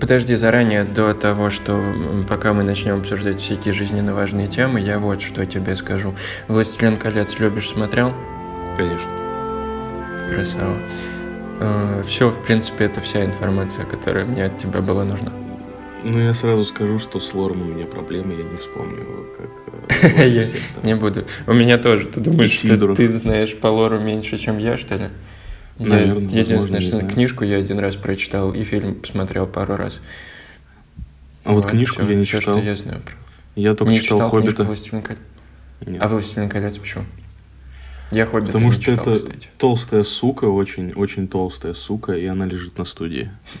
Подожди, заранее, до того, что пока мы начнем обсуждать всякие жизненно важные темы, я вот что тебе скажу. «Властелин колец» любишь, смотрел? Конечно. Красава. Э, Все, в принципе, это вся информация, которая мне от тебя была нужна. Ну, я сразу скажу, что с лором у меня проблемы, я не вспомню, как... э, Я не буду. У меня тоже. Ты думаешь, что ты знаешь по лору меньше, чем я, что ли? Я- Наверное, единственное, возможно, что знаю. книжку я один раз прочитал и фильм посмотрел пару раз. А вот книжку всё- я не всё, читал. что я знаю про. Я только не читал книжку «Хоббита». «Властелин колец». Нет. А «Властелин колец» почему? Я «Хоббита» Потому что читал, это кстати. толстая сука, очень, очень толстая сука, и она лежит на студии.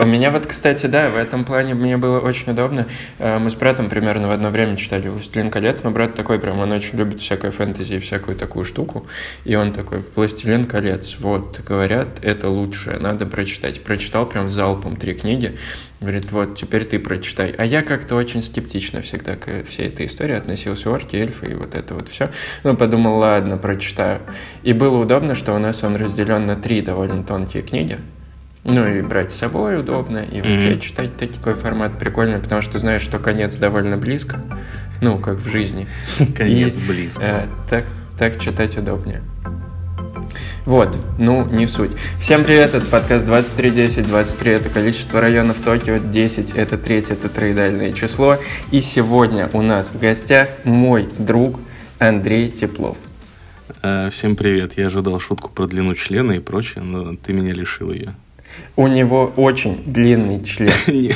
У меня вот, кстати, да, в этом плане мне было очень удобно. Э, Мы с братом примерно в одно время читали «Властелин колец», но брат такой прям, он очень любит всякое фэнтези и всякую такую штуку. И он такой, «Властелин колец», вот, говорят, это лучшее, надо прочитать. Прочитал прям залпом три книги. Говорит, вот, теперь ты прочитай. А я как-то очень скептично всегда к всей этой истории относился, орки, эльфы и вот это вот все. Ну, подумал, ладно, прочитаю. И было удобно, что у нас он разделен на три довольно тонкие книги. Ну и брать с собой удобно, и вообще Мгм. читать такой формат прикольный, потому что знаешь, что конец довольно близко, ну, как в жизни. Конец И, близко. э, так, так читать удобнее. Вот, ну, не суть. Всем привет, это подкаст 2310, 23 это количество районов Токио, 10 это третье, это троидальное число. И сегодня у нас в гостях мой друг Андрей Теплов. Э, Всем привет. Я ожидал шутку про длину члена и прочее, но ты меня лишил ее. У него очень длинный член.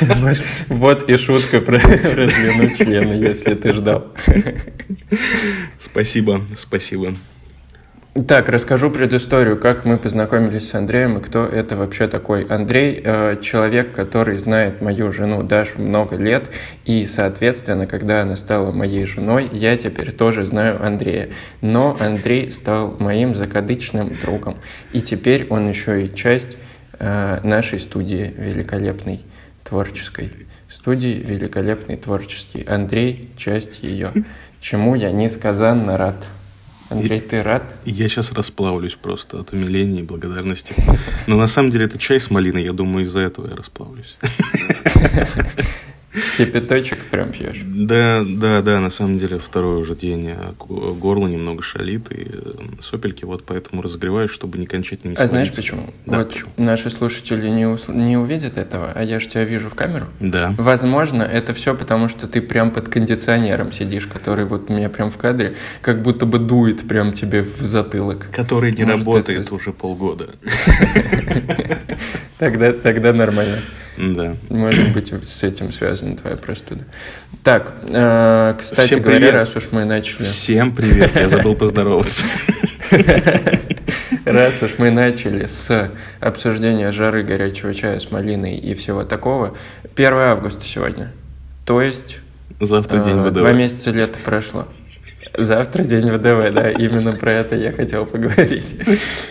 Вот, вот и шутка про длину члена, если ты ждал. Спасибо, спасибо. Так, расскажу предысторию, как мы познакомились с Андреем и кто это вообще такой. Андрей э, человек, который знает мою жену Дашу много лет, и, соответственно, когда она стала моей женой, я теперь тоже знаю Андрея. Но Андрей стал моим закадычным другом, и теперь он еще и часть э, нашей студии великолепной творческой. Студии великолепный творческий. Андрей – часть ее, чему я несказанно рад. Андрей, ты рад? И Я сейчас расплавлюсь просто от умиления и благодарности. Но на самом деле это чай с малиной, я думаю, из-за этого я расплавлюсь. Кипяточек прям пьешь. Да, да, да, на самом деле второй уже день горло немного шалит и э, сопельки, вот поэтому разогреваю, чтобы не кончать не А знаешь почему? Да, вот почему? наши слушатели не, ус- не увидят этого, а я же тебя вижу в камеру. Да. Возможно, это все потому, что ты прям под кондиционером сидишь, который вот у меня прям в кадре, как будто бы дует прям тебе в затылок. Который не Может, работает это- уже полгода. Тогда, тогда нормально. Да. Может быть, с этим связана твоя простуда. Так, э, кстати Всем говоря, привет. раз уж мы начали... Всем привет, я забыл поздороваться. Раз уж мы начали с обсуждения жары горячего чая с малиной и всего такого, 1 августа сегодня. То есть Завтра день э, ВДВ. два месяца лета прошло. Завтра день ВДВ, да, именно про это я хотел поговорить.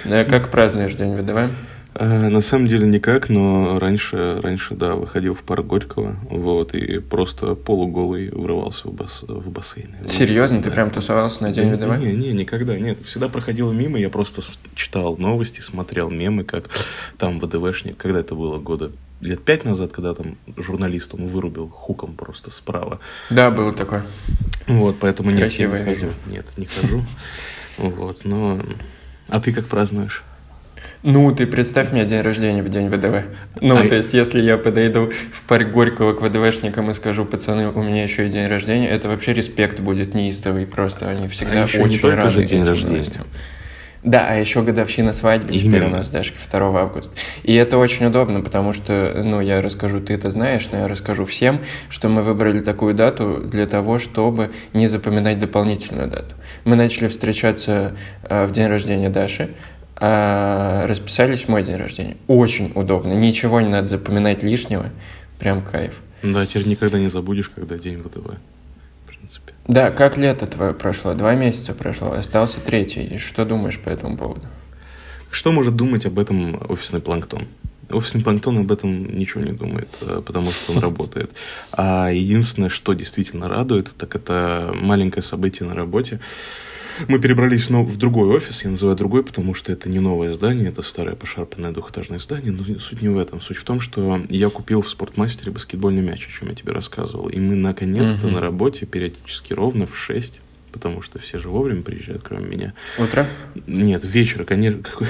Э, Как празднуешь день ВДВ? А, На самом деле никак, но раньше, раньше, да, выходил в парк Горького, вот, и просто полуголый врывался в, бас, в бассейн. Серьезно, ты Да. прям тусовался на день Да ВДВ? Не, не, никогда, нет. Всегда проходило мимо, я просто читал новости, смотрел мемы, как там ВДВшник, когда это было, года лет пять назад, когда там журналист, он вырубил хуком просто справа. Да, было такое. Вот, поэтому нет, я Красивое не хожу. видео. Нет, не хожу. Вот, но... А ты как празднуешь? Ну, ты представь мне день рождения в день ВДВ. Ну, А то есть, если я подойду в парк Горького к ВДВшникам и скажу, пацаны, у меня еще и день рождения, это вообще респект будет неистовый, просто они всегда еще не очень только рады же день рождения. новостям. Да, а еще годовщина свадьбы теперь у Именно. нас, Дашка, 2 августа. И это очень удобно, потому что, ну, я расскажу, ты это знаешь, но я расскажу всем, что мы выбрали такую дату для того, чтобы не запоминать дополнительную дату. Мы начали встречаться э, в день рождения Даши, а расписались в мой день рождения. Очень удобно, ничего не надо запоминать лишнего, прям кайф. Да, теперь никогда не забудешь, когда день ВДВ. В принципе. Да, как лето твое прошло? Два месяца прошло, остался третий. Что думаешь по этому поводу? Что может думать об этом офисный планктон? Офисный планктон об этом ничего не думает, э, потому что он работает. А единственное, что действительно радует, так это маленькое событие на работе. Мы перебрались но в другой офис, я называю другой, потому что это не новое здание, это старое пошарпанное двухэтажное здание, но суть не в этом. Суть в том, что я купил в спортмастере баскетбольный мяч, о чем я тебе рассказывал, и мы наконец-то Мгм. на работе периодически ровно в 6 потому что все же вовремя приезжают, кроме меня. Утро? Нет, вечера, конечно.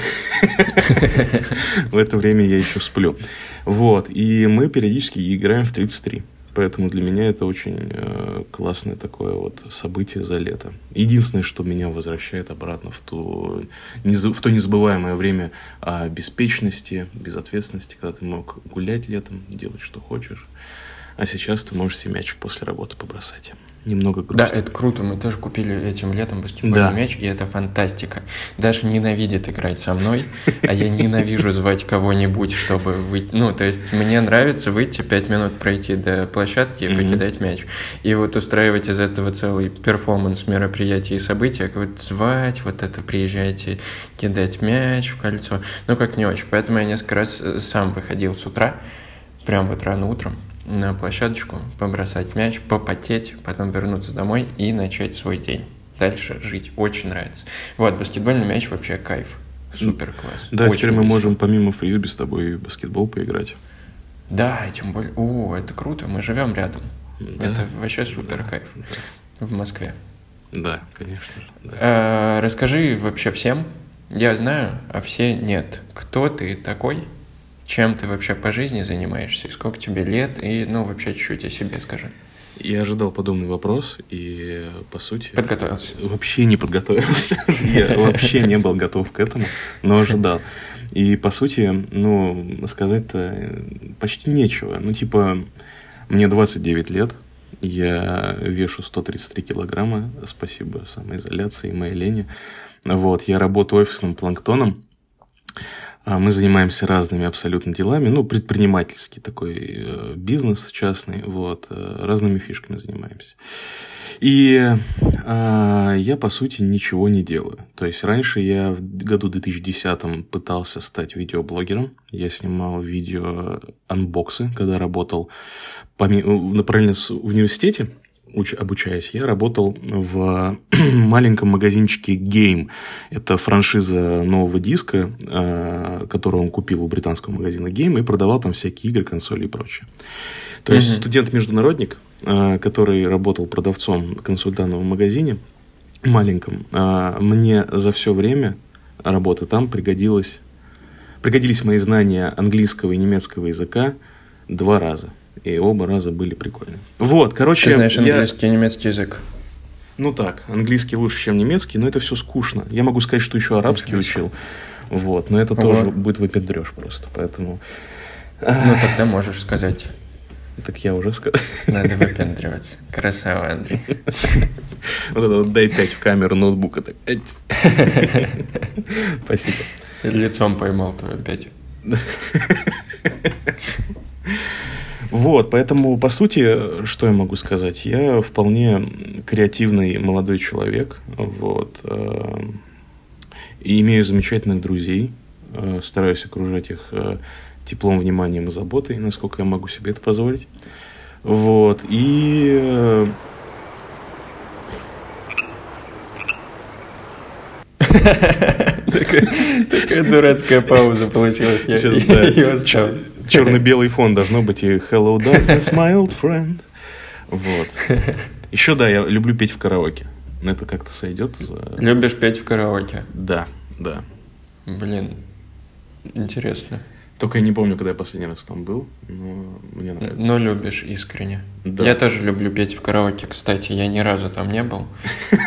В это время я еще сплю. Вот. И мы периодически играем в 33. Поэтому для меня это очень э, классное такое вот событие за лето. Единственное, что меня возвращает обратно в то, в то незабываемое время а, беспечности, безответственности, когда ты мог гулять летом, делать что хочешь. А сейчас ты можешь себе мячик после работы побросать. Немного грустно. Да, это круто. Мы тоже купили этим летом баскетбольный Да. мяч, и это фантастика. Даша ненавидит играть со мной, а я ненавижу звать кого-нибудь, чтобы выйти. Ну, то есть мне нравится выйти, пять минут пройти до площадки и покидать мяч. И вот устраивать из этого целый перформанс мероприятий и событий, как вот звать, вот это приезжайте, кидать мяч в кольцо. Ну, как не очень. Поэтому я несколько раз э, сам выходил с утра, прям вот рано утром, на площадочку, побросать мяч, попотеть, потом вернуться домой и начать свой день. Дальше жить. Очень нравится. Вот, баскетбольный мяч вообще кайф. Супер класс. Да, Очень теперь мы весело. можем помимо фрисби с тобой в баскетбол поиграть. Да, и тем более... О, это круто, мы живем рядом. Да. Это вообще супер Да, кайф. да. В Москве. Да, конечно да. Э, Расскажи вообще всем. Я знаю, а все нет. Кто ты такой? Чем ты вообще по жизни занимаешься? И сколько тебе лет? И, ну, вообще чуть-чуть о себе скажи. Я ожидал подобный вопрос, и по сути... Подготовился. Вообще не подготовился. Я вообще не был готов к этому, но ожидал. И по сути, ну, сказать-то э, почти нечего. Ну, типа, мне 29 лет, я вешу 133 килограмма, спасибо самоизоляции и моей лени. Вот, я работаю офисным планктоном, Мы занимаемся разными абсолютно делами, ну, предпринимательский такой э, бизнес частный, вот, э, разными фишками занимаемся. И а, я, по сути, ничего не делаю. То есть, раньше я в году 2010 пытался стать видеоблогером. Я снимал видео анбоксы, когда работал поми- на параллельно с университете, уч- обучаясь, я работал в маленьком магазинчике Game. Это франшиза нового диска, э, которую он купил у британского магазина Game и продавал там всякие игры, консоли и прочее. То есть студент-международник, э, который работал продавцом в консультантном магазине маленьком, э, мне за все время работы там пригодилось, пригодились мои знания английского и немецкого языка два раза. И оба раза были прикольные. Вот, короче, Ты знаешь я- английский и немецкий язык? ну так, английский лучше, чем немецкий, но это все скучно. Я могу сказать, что еще арабский Английский. учил. Вот, но это Ого. тоже будет выпендрешь просто, поэтому... Ну, тогда можешь сказать. Так я уже сказал. Надо выпендриваться. Красава, Андрей. Вот это вот дай 5 в камеру ноутбука. Так. Спасибо. Лицом поймал твою опять. Вот, поэтому, по сути, что я могу сказать? Я вполне креативный молодой человек, вот, э, и имею замечательных друзей, э, стараюсь окружать их э, теплом, вниманием и заботой, насколько я могу себе это позволить. Вот, и... Такая дурацкая пауза получилась. Я я черно-белый фон должно быть и Hello Darkness, my old friend. Вот. Еще, да, я люблю петь в караоке. Но это как-то сойдет за... Любишь петь в караоке? Да, да. Блин, интересно. Только я не помню, когда я последний раз там был, но мне нравится. Но любишь искренне. Да. Я тоже люблю петь в караоке, кстати. Я ни разу там не был,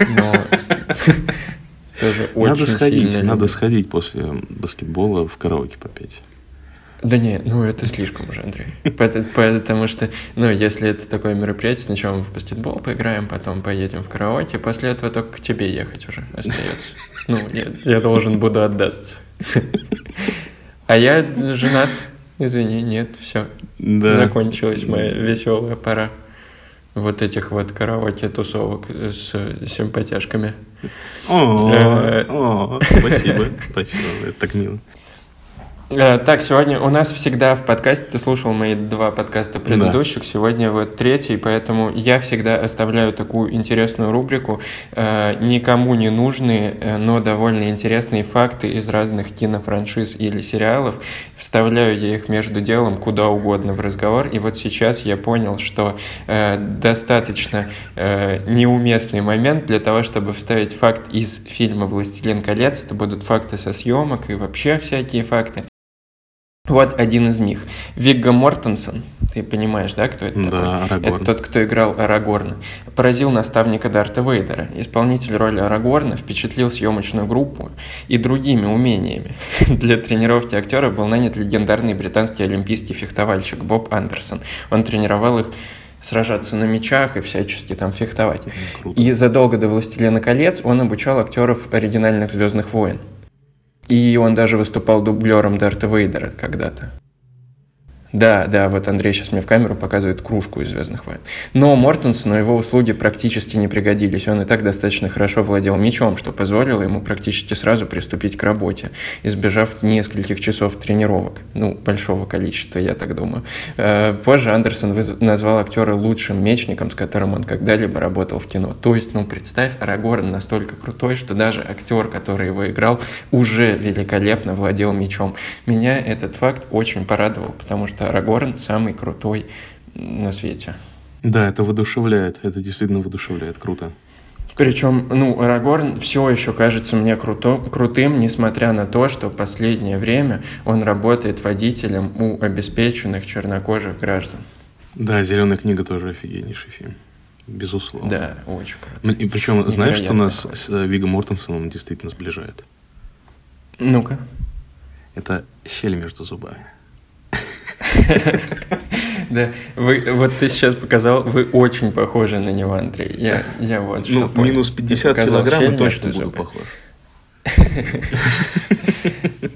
но тоже очень надо сходить, надо сходить после баскетбола в караоке попеть. Да не, ну это слишком уже, Андрей. Пот- Потому что, ну, если это такое мероприятие, сначала мы в баскетбол поиграем, потом поедем в караоке, после этого только к тебе ехать уже остается. Ну, я, я должен буду отдаться. А я женат. Извини, нет, все. Да. Закончилась моя веселая пора вот этих вот караоке тусовок с симпатяшками. О, Э. о, спасибо, спасибо, это так мило. Э, так, сегодня у нас всегда в подкасте, ты слушал мои два подкаста предыдущих, да. сегодня вот третий, поэтому я всегда оставляю такую интересную рубрику э, «Никому не нужные, э, но довольно интересные факты из разных кинофраншиз или сериалов». Вставляю я их между делом куда угодно в разговор, и вот сейчас я понял, что достаточно неуместный момент для того, чтобы вставить факт из фильма «Властелин колец». Это будут факты со съемок и вообще всякие факты. Вот один из них. Вигго Мортенсон, ты понимаешь, да, кто это да, такой? Арагорн. Это тот, кто играл Арагорна. Поразил наставника Дарта Вейдера. Исполнитель роли Арагорна впечатлил съемочную группу и другими умениями. Для тренировки актера был нанят легендарный британский олимпийский фехтовальщик Боб Андерсон. Он тренировал их сражаться на мечах и всячески там фехтовать. Круто. И задолго до «Властелина колец» он обучал актеров оригинальных «Звездных войн». И он даже выступал дублером Дарта Вейдера когда-то. Да, да, вот Андрей сейчас мне в камеру показывает кружку из «Звездных войн». Но Мортенсону его услуги практически не пригодились. Он и так достаточно хорошо владел мечом, что позволило ему практически сразу приступить к работе, избежав нескольких часов тренировок. Ну, большого количества, я так думаю. Э, позже Андерсон назвал актера лучшим мечником, с которым он когда-либо работал в кино. То есть, ну, представь, Арагорн настолько крутой, что даже актер, который его играл, уже великолепно владел мечом. Меня этот факт очень порадовал, потому что что Арагорн самый крутой на свете. Да, это воодушевляет, это действительно воодушевляет, круто. Причем, ну, Арагорн все еще кажется мне круто, крутым, несмотря на то, что последнее время он работает водителем у обеспеченных чернокожих граждан. Да, «Зеленая книга» тоже офигеннейший фильм. Безусловно. Да, очень круто. Ну, и причем, знаешь, что нас с э, Вигом Мортенсоном действительно сближает? Ну-ка. Это щель между зубами. Да, вы, вот ты сейчас показал, вы очень похожи на него, Андрей. Я, я вот ну, что минус 50 килограмм и точно буду похож.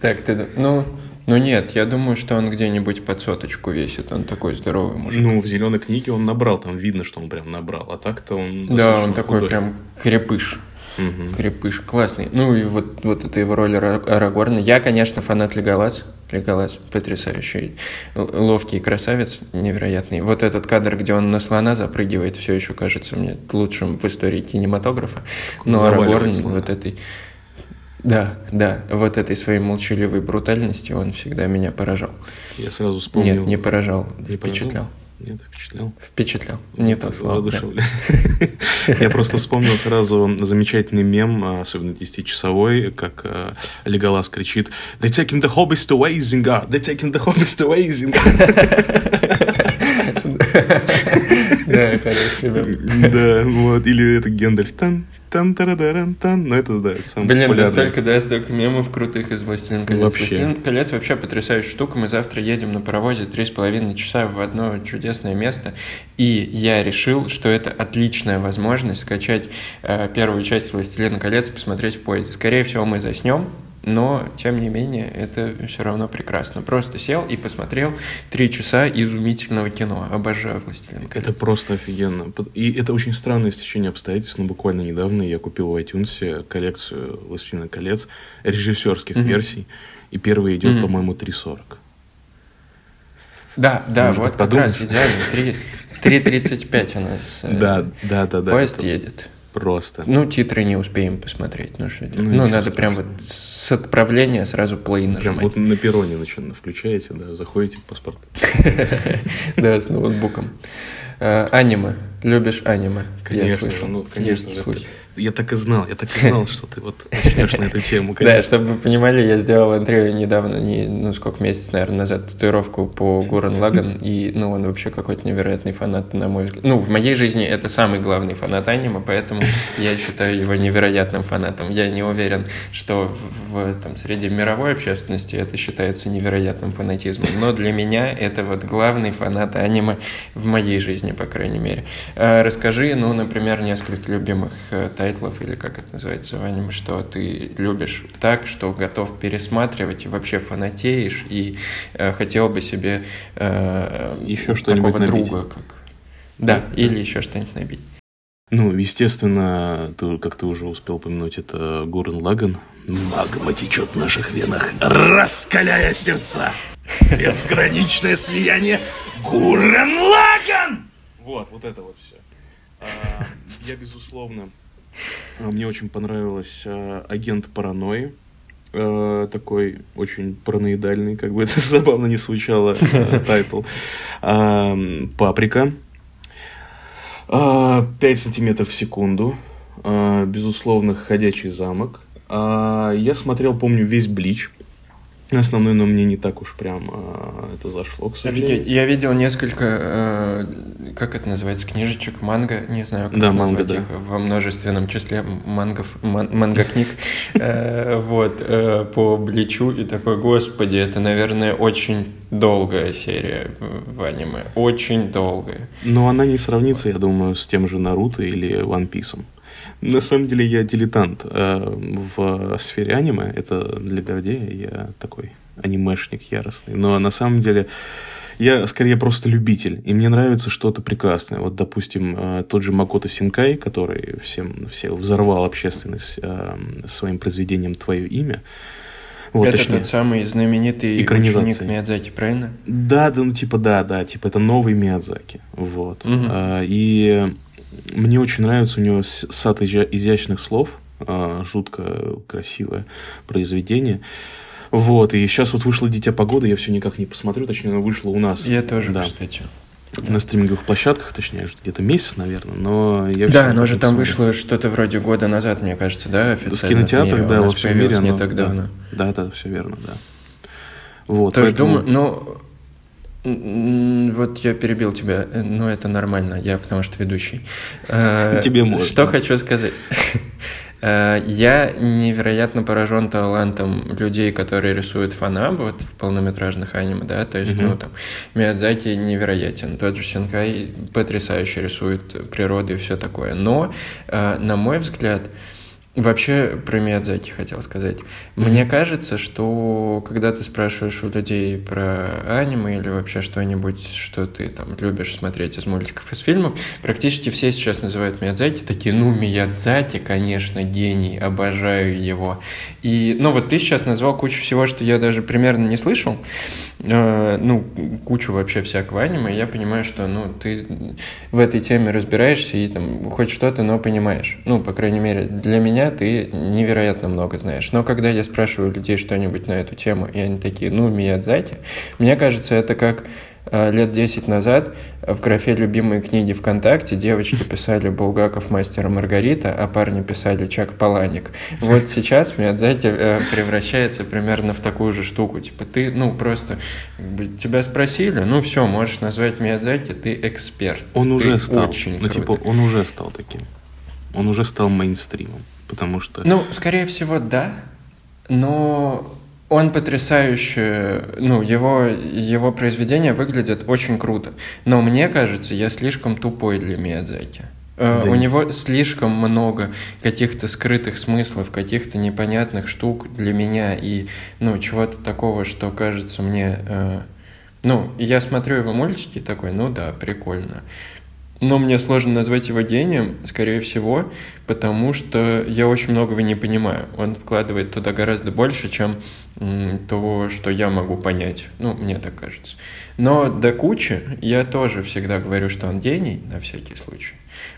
Так, ты, ну, ну нет, я думаю, что он где-нибудь под соточку весит, он такой здоровый мужик. Ну, в зеленой книге он набрал, там видно, что он прям набрал, а так-то он Да, он такой худой. прям крепыш. Угу. Крепыш, классный. Ну и вот, вот это его роль Арагорна. Я, конечно, фанат Леголас. Леголас потрясающий. Ловкий красавец, невероятный. Вот этот кадр, где он на слона запрыгивает, все еще кажется мне лучшим в истории кинематографа. Но Арагорн вот этой... Да, да, вот этой своей молчаливой брутальностью он всегда меня поражал. Я сразу вспомнил... Нет, не поражал, не впечатлял. Поражал? Нет, впечатлял. Впечатлял. Не то слово. Я просто вспомнил сразу замечательный мем, особенно 10-часовой, как э, Леголас кричит «They're taking the hobbits to Isengard! They're taking the hobbits to Isengard!» Да, Да, вот. Или это Гендальф. Тан, тан тарадаран тан но это да это самое Блин, популярное. да столько, да, столько мемов крутых из «Властелин колец». Вообще. «Властелин колец» вообще потрясающая штука. Мы завтра едем на паровозе три с половиной часа в одно чудесное место, и я решил, что это отличная возможность скачать э, первую часть «Властелина колец» и посмотреть в поезде. Скорее всего, мы заснем, но, тем не менее, это все равно прекрасно. Просто сел и посмотрел три часа изумительного кино. Обожаю «Властелин колец». Это просто офигенно. И это очень странное стечение обстоятельств, но буквально недавно я купил в iTunes коллекцию «Властелина колец» режиссерских mm-hmm. версий, и первый идет, mm-hmm. по-моему, 3.40. Да, да, Может вот быть, как подумаешь? раз идеально. 3.35 у нас э, да, да, да, да, поезд едет. Просто. Ну, титры не успеем посмотреть. Ну, что ну, ну надо прям вот с отправления сразу play нажимать. Прям вот на перроне начинно включаете, да, заходите в паспорт. Да, с ноутбуком. Э, аниме. Любишь аниме? Конечно, ну, конечно же. Я так и знал, я так и знал, что ты вот начнешь на эту тему. Да, чтобы вы понимали, я сделал Андрею недавно, не, ну сколько месяцев, наверное, назад, татуировку по Гурен Лаган, и, ну, он вообще какой-то невероятный фанат, на мой взгляд. Ну, в моей жизни это самый главный фанат аниме, поэтому я считаю его невероятным фанатом. Я не уверен, что в, там, среди мировой общественности это считается невероятным фанатизмом, но для меня это вот главный фанат аниме в моей жизни, по крайней мере. А расскажи, ну, например, несколько любимых э, тайтлов, или как это называется в аниме, что ты любишь так, что готов пересматривать и вообще фанатеешь, и э, хотел бы себе э, еще что-нибудь такого набить. друга. Как... Да, да, или еще что-нибудь набить. Ну, естественно, ты, как ты уже успел упомянуть, это Гурен Лаган. Магма течет в наших венах, раскаляя сердца. Безграничное слияние Гурен Лаган! Вот, вот это вот все. А, я, безусловно, мне очень понравилось а, агент паранойи. А, такой очень параноидальный, как бы это забавно не звучало, а, title. А, Паприка. А, 5 сантиметров в секунду. А, безусловно, ходячий замок. А, я смотрел, помню, весь Блич. Основной, но мне не так уж прям а, это зашло, к сожалению. Я видел несколько, э, как это называется, книжечек, манго, не знаю, как Да, манго, да. их во множественном числе мангов, ман- манго-книг, э, вот, э, по Бличу, и такой, господи, это, наверное, очень долгая серия в аниме, очень долгая. Но она не сравнится, я думаю, с тем же Наруто или One Piece. На самом деле я дилетант э, в сфере аниме. Это для Гордея. Я такой анимешник яростный. Но на самом деле я скорее просто любитель. И мне нравится что-то прекрасное. Вот, допустим, э, тот же Макото Синкай, который всем, все взорвал общественность э, своим произведением «Твое имя». Вот, это точнее, тот самый знаменитый ученик Миядзаки, правильно? Да, да, ну типа да, да, типа это новый Миядзаки, вот. Мгм. А, и мне очень нравится у него сад изя- изящных слов, а, жутко красивое произведение. Вот, и сейчас вот вышло «Дитя погоды», я все никак не посмотрю, точнее, оно вышло у нас. Я тоже, да, кстати. на стриминговых площадках, точнее, где-то месяц, наверное, но я Да, оно же там посмотрю. вышло что-то вроде года назад, мне кажется, да, Да, официально? в кинотеатрах, да, во всем мире оно, не так да, давно. Да, да, все верно, да. Вот, Тоже поэтому- думаю, ну, м, вот я перебил тебя, э, но это нормально, я потому что ведущий. Э, Тебе можно. Что хочу сказать. Э, Я невероятно поражен талантом людей, которые рисуют фанаб вот в полнометражных аниме, да, то есть, ну, там, Миядзаки невероятен, тот же Синкай потрясающе рисует природу и все такое, но, на мой взгляд, Вообще про Миядзаки хотел сказать. Мне кажется, что когда ты спрашиваешь у людей про аниме или вообще что-нибудь, что ты там любишь смотреть из мультиков, из фильмов, практически все сейчас называют Миядзаки такие, ну, Миядзаки, конечно, гений, обожаю его. И, ну, вот ты сейчас назвал кучу всего, что я даже примерно не слышал, Э, ну, кучу вообще всякого аниме, и я понимаю, что, ну, ты в этой теме разбираешься и там хоть что-то, но понимаешь. Ну, по крайней мере, для меня ты невероятно много знаешь. Но когда я спрашиваю людей что-нибудь на эту тему, и они такие, ну, Миядзаки, мне кажется, это как э, лет 10 назад в графе «Любимые книги ВКонтакте» девочки писали «Булгаков, мастер и Маргарита», а парни писали «Чак Паланик». Вот сейчас Миядзаки э, превращается примерно в такую же штуку. Типа ты, ну, просто тебя спросили, ну, все, можешь назвать Миядзаки, ты эксперт. Он Ты уже стал. Очень ну, круто. типа, он уже стал таким. Он уже стал мейнстримом. Потому что... Ну, скорее всего, да. Но он потрясающе, ну, его, его произведения выглядят очень круто. Но мне кажется, я слишком тупой для Миядзаки. Э, Да У не- него слишком много каких-то скрытых смыслов, каких-то непонятных штук для меня и, ну, чего-то такого, что кажется мне... э, Ну, я смотрю его мультики такой, ну да, прикольно. Но мне сложно назвать его гением, скорее всего, потому что я очень многого не понимаю. Он вкладывает туда гораздо больше, чем того, что я могу понять. Ну, мне так кажется. Но до кучи я тоже всегда говорю, что он гений, на всякий случай.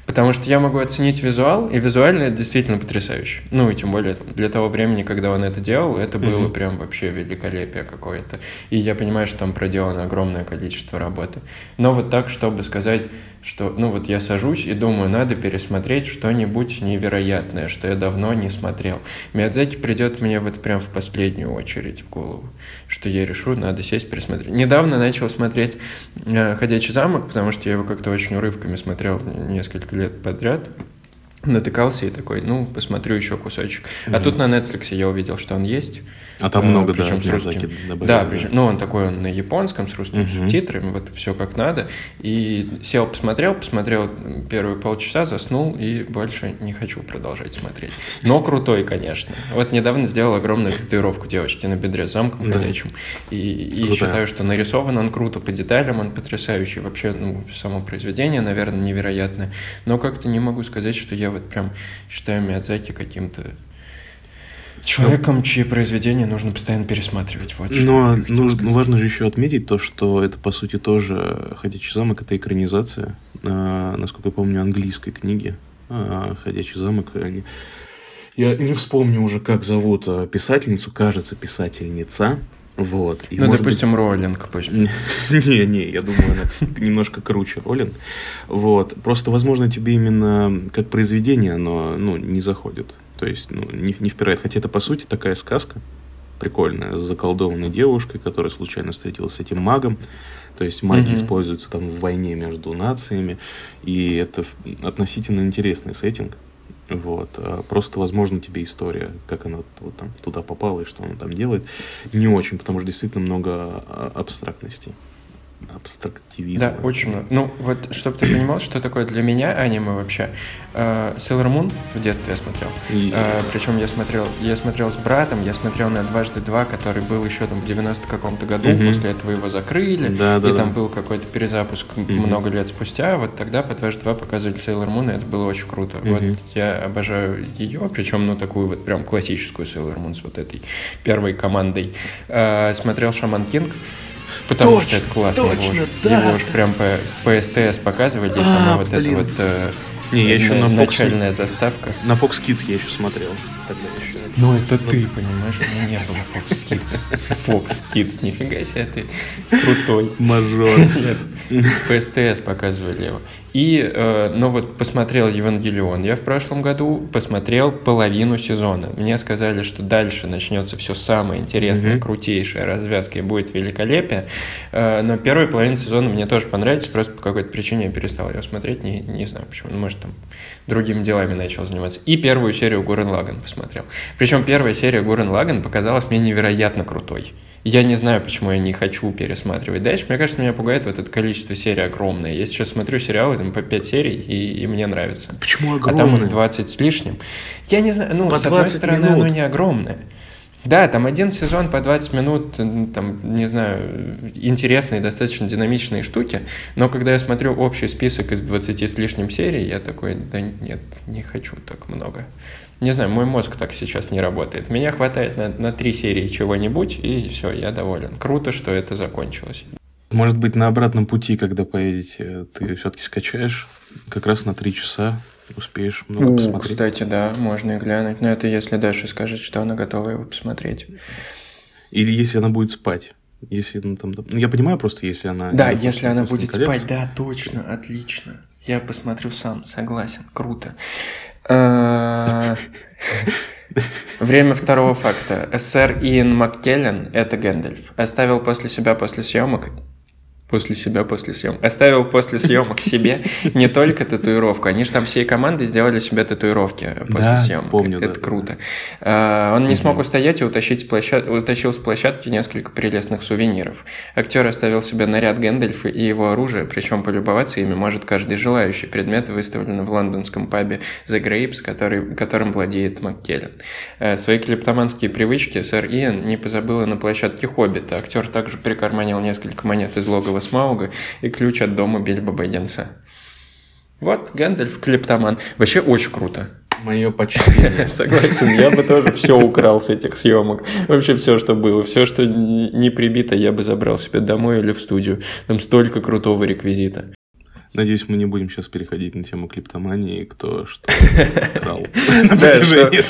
Потому что я могу оценить визуал, и визуально это действительно потрясающе. Ну, и тем более для того времени, когда он это делал, это было Мгм. прям вообще великолепие какое-то. И я понимаю, что там проделано огромное количество работы. Но вот так, чтобы сказать, что, ну вот я сажусь и думаю, надо пересмотреть что-нибудь невероятное, что я давно не смотрел. Миядзаки придет мне вот прям в последнюю очередь в голову, что я решу, надо сесть, пересмотреть. Недавно начал смотреть э, «Ходячий замок», потому что я его как-то очень урывками смотрел несколько лет подряд, натыкался и такой, ну, посмотрю еще кусочек. А Мгм. тут на Netflix я увидел, что он есть. А там Э, много, да, причем с Миядзаки русским. добавили, Да, да. причем, ну, он такой, он на японском, с русскими Мгм. субтитрами, вот все как надо. И сел, посмотрел, посмотрел первые полчаса, заснул и больше не хочу продолжать смотреть. Но крутой, конечно. Вот недавно сделал огромную татуировку девочки на бедре с замком Да. ходячим. И, и считаю, что нарисован он круто, по деталям он потрясающий. Вообще, ну, само произведение, наверное, невероятное. Но как-то не могу сказать, что я вот прям считаю Миядзаки каким-то Человеком, чьи произведения нужно постоянно пересматривать. Вот Но нужно, важно же еще отметить то, что это, по сути, тоже «Ходячий замок» — это экранизация, э, насколько я помню, английской книги. Э, «Ходячий замок». Они... Я не вспомню уже, как зовут э, писательницу, кажется, писательница. Вот. И, ну, допустим, быть... Роллинг пусть. Не, не, я думаю, она немножко круче Роллинг. Вот. Просто, возможно, тебе именно как произведение оно ну, не заходит. То есть, ну, не, не впирает. Хотя это, по сути, такая сказка прикольная, с заколдованной девушкой, которая случайно встретилась с этим магом. То есть магия mm-hmm. используется там в войне между нациями, и это относительно интересный сеттинг. Вот. А просто, возможно, тебе история, как она вот, там, туда попала и что она там делает, не очень, потому что действительно много а, абстрактностей абстрактивизма. Да, очень много. Ну, вот, чтобы ты понимал, что такое для меня аниме вообще. Э, Sailor Moon в детстве я смотрел. И... Э, причем я смотрел, я смотрел с братом, я смотрел на «Дважды два», который был еще там в 90 каком-то году, угу. после этого его закрыли, да, да, и да. там был какой-то перезапуск угу. много лет спустя, вот тогда по «Дважды два» показывали Sailor Moon, и это было очень круто. Угу. Вот я обожаю ее, причем, ну, такую вот прям классическую Sailor Moon с вот этой первой командой. Э, смотрел «Шаман Кинг», Потому точно, что это классно. Точно, его, да. его уж прям по, по СТС показывали, а, сама вот эта вот э, не, я еще на начальная Fox, заставка. На Fox Kids я еще смотрел. Тогда еще. Ну, это ну, ты, понимаешь, у меня не было Fox Kids. Fox Kids, нифига себе, ты крутой. Мажор. Нет, по СТС показывали его. И, э, ну вот, посмотрел Евангелион. Я в прошлом году посмотрел половину сезона. Мне сказали, что дальше начнется все самое интересное, mm-hmm. крутейшее, развязка и будет великолепие. Э, но первая половина сезона мне тоже понравилась, просто по какой-то причине я перестал ее смотреть, не, не знаю почему. Ну, может, там другими делами начал заниматься. И первую серию Гурен Лаган посмотрел. Причем первая серия Гурен Лаган показалась мне невероятно крутой. Я не знаю, почему я не хочу пересматривать дальше. Мне кажется, меня пугает вот это количество серий огромное. Я сейчас смотрю сериалы там, по 5 серий, и, и мне нравится. Почему огромное? А там их 20 с лишним. Я не знаю, ну, по с одной стороны, минут. оно не огромное. Да, там один сезон по 20 минут, там, не знаю, интересные, достаточно динамичные штуки, но когда я смотрю общий список из 20 с лишним серий, я такой, да нет, не хочу так много. Не знаю, мой мозг так сейчас не работает. Меня хватает на, на три серии чего-нибудь, и все, я доволен. Круто, что это закончилось. Может быть, на обратном пути, когда поедете, ты все-таки скачаешь как раз на три часа успеешь много посмотреть. Кстати, да, можно и глянуть. Но это если Даша скажет, что она готова его посмотреть. Или если она будет спать. Если ну, там, ну, я понимаю просто, если она... Да, если она будет колец. спать, да, точно, отлично. Я посмотрю сам, согласен, круто. А, время второго факта. СССР Иэн Маккеллен, это Гэндальф, оставил после себя после съемок после себя после съемок. Оставил после съемок себе не только татуировку. Они же там всей командой сделали себе татуировки после да, съемок. помню. Это да, круто. Да. Он не смог устоять и утащить с площад... утащил с площадки несколько прелестных сувениров. Актер оставил себе наряд Гэндальфа и его оружие, причем полюбоваться ими может каждый желающий. Предметы выставлены в лондонском пабе The Grapes, который... которым владеет Маккеллен. Э, свои клептоманские привычки сэр Иэн не позабыл на площадке Хоббита. Актер также прикарманил несколько монет из логова Смауга и ключ от дома Бильбо Бэггинса. Вот, Гэндальф, клептоман. Вообще очень круто. Мое почтение. Согласен, я бы тоже все украл с этих съемок. Вообще все, что было. Все, что не прибито, я бы забрал себе домой или в студию. Там столько крутого реквизита. Надеюсь, мы не будем сейчас переходить на тему клиптомании, кто что крал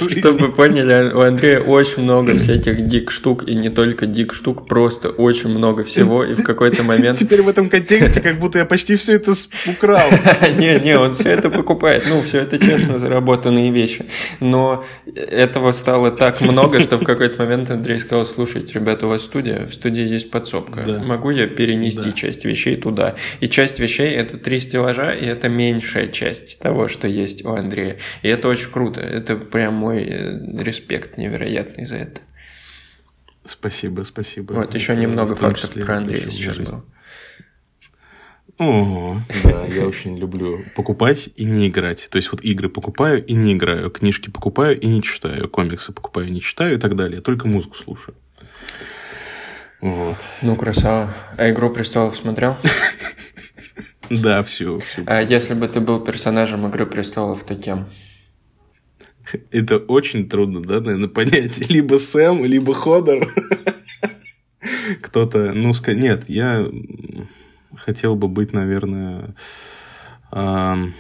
чтобы вы поняли, у Андрея очень много всяких дик штук, и не только дик штук, просто очень много всего, и в какой-то момент... Теперь в этом контексте, как будто я почти все это украл. Не-не, он все это покупает, ну, все это честно заработанные вещи. Но этого стало так много, что в какой-то момент Андрей сказал, слушайте, ребята, у вас студия, в студии есть подсобка, могу я перенести часть вещей туда? И часть вещей это три три стеллажа, и это меньшая часть того, что есть у Андрея. И это очень круто. Это прям мой э, респект невероятный за это. Спасибо, спасибо. Вот еще это немного фактов про Андрея сейчас было. О, да, я очень люблю покупать и не играть. То есть вот игры покупаю и не играю, книжки покупаю и не читаю, комиксы покупаю и не читаю и так далее. Только музыку слушаю. Вот. Ну, красава. А «Игру престолов» смотрел? Да, все. А если бы ты был персонажем Игры престолов, то кем? Это очень трудно, да, наверное, понять. Либо Сэм, либо Ходор. Кто-то, ну, нет, я хотел бы быть, наверное, той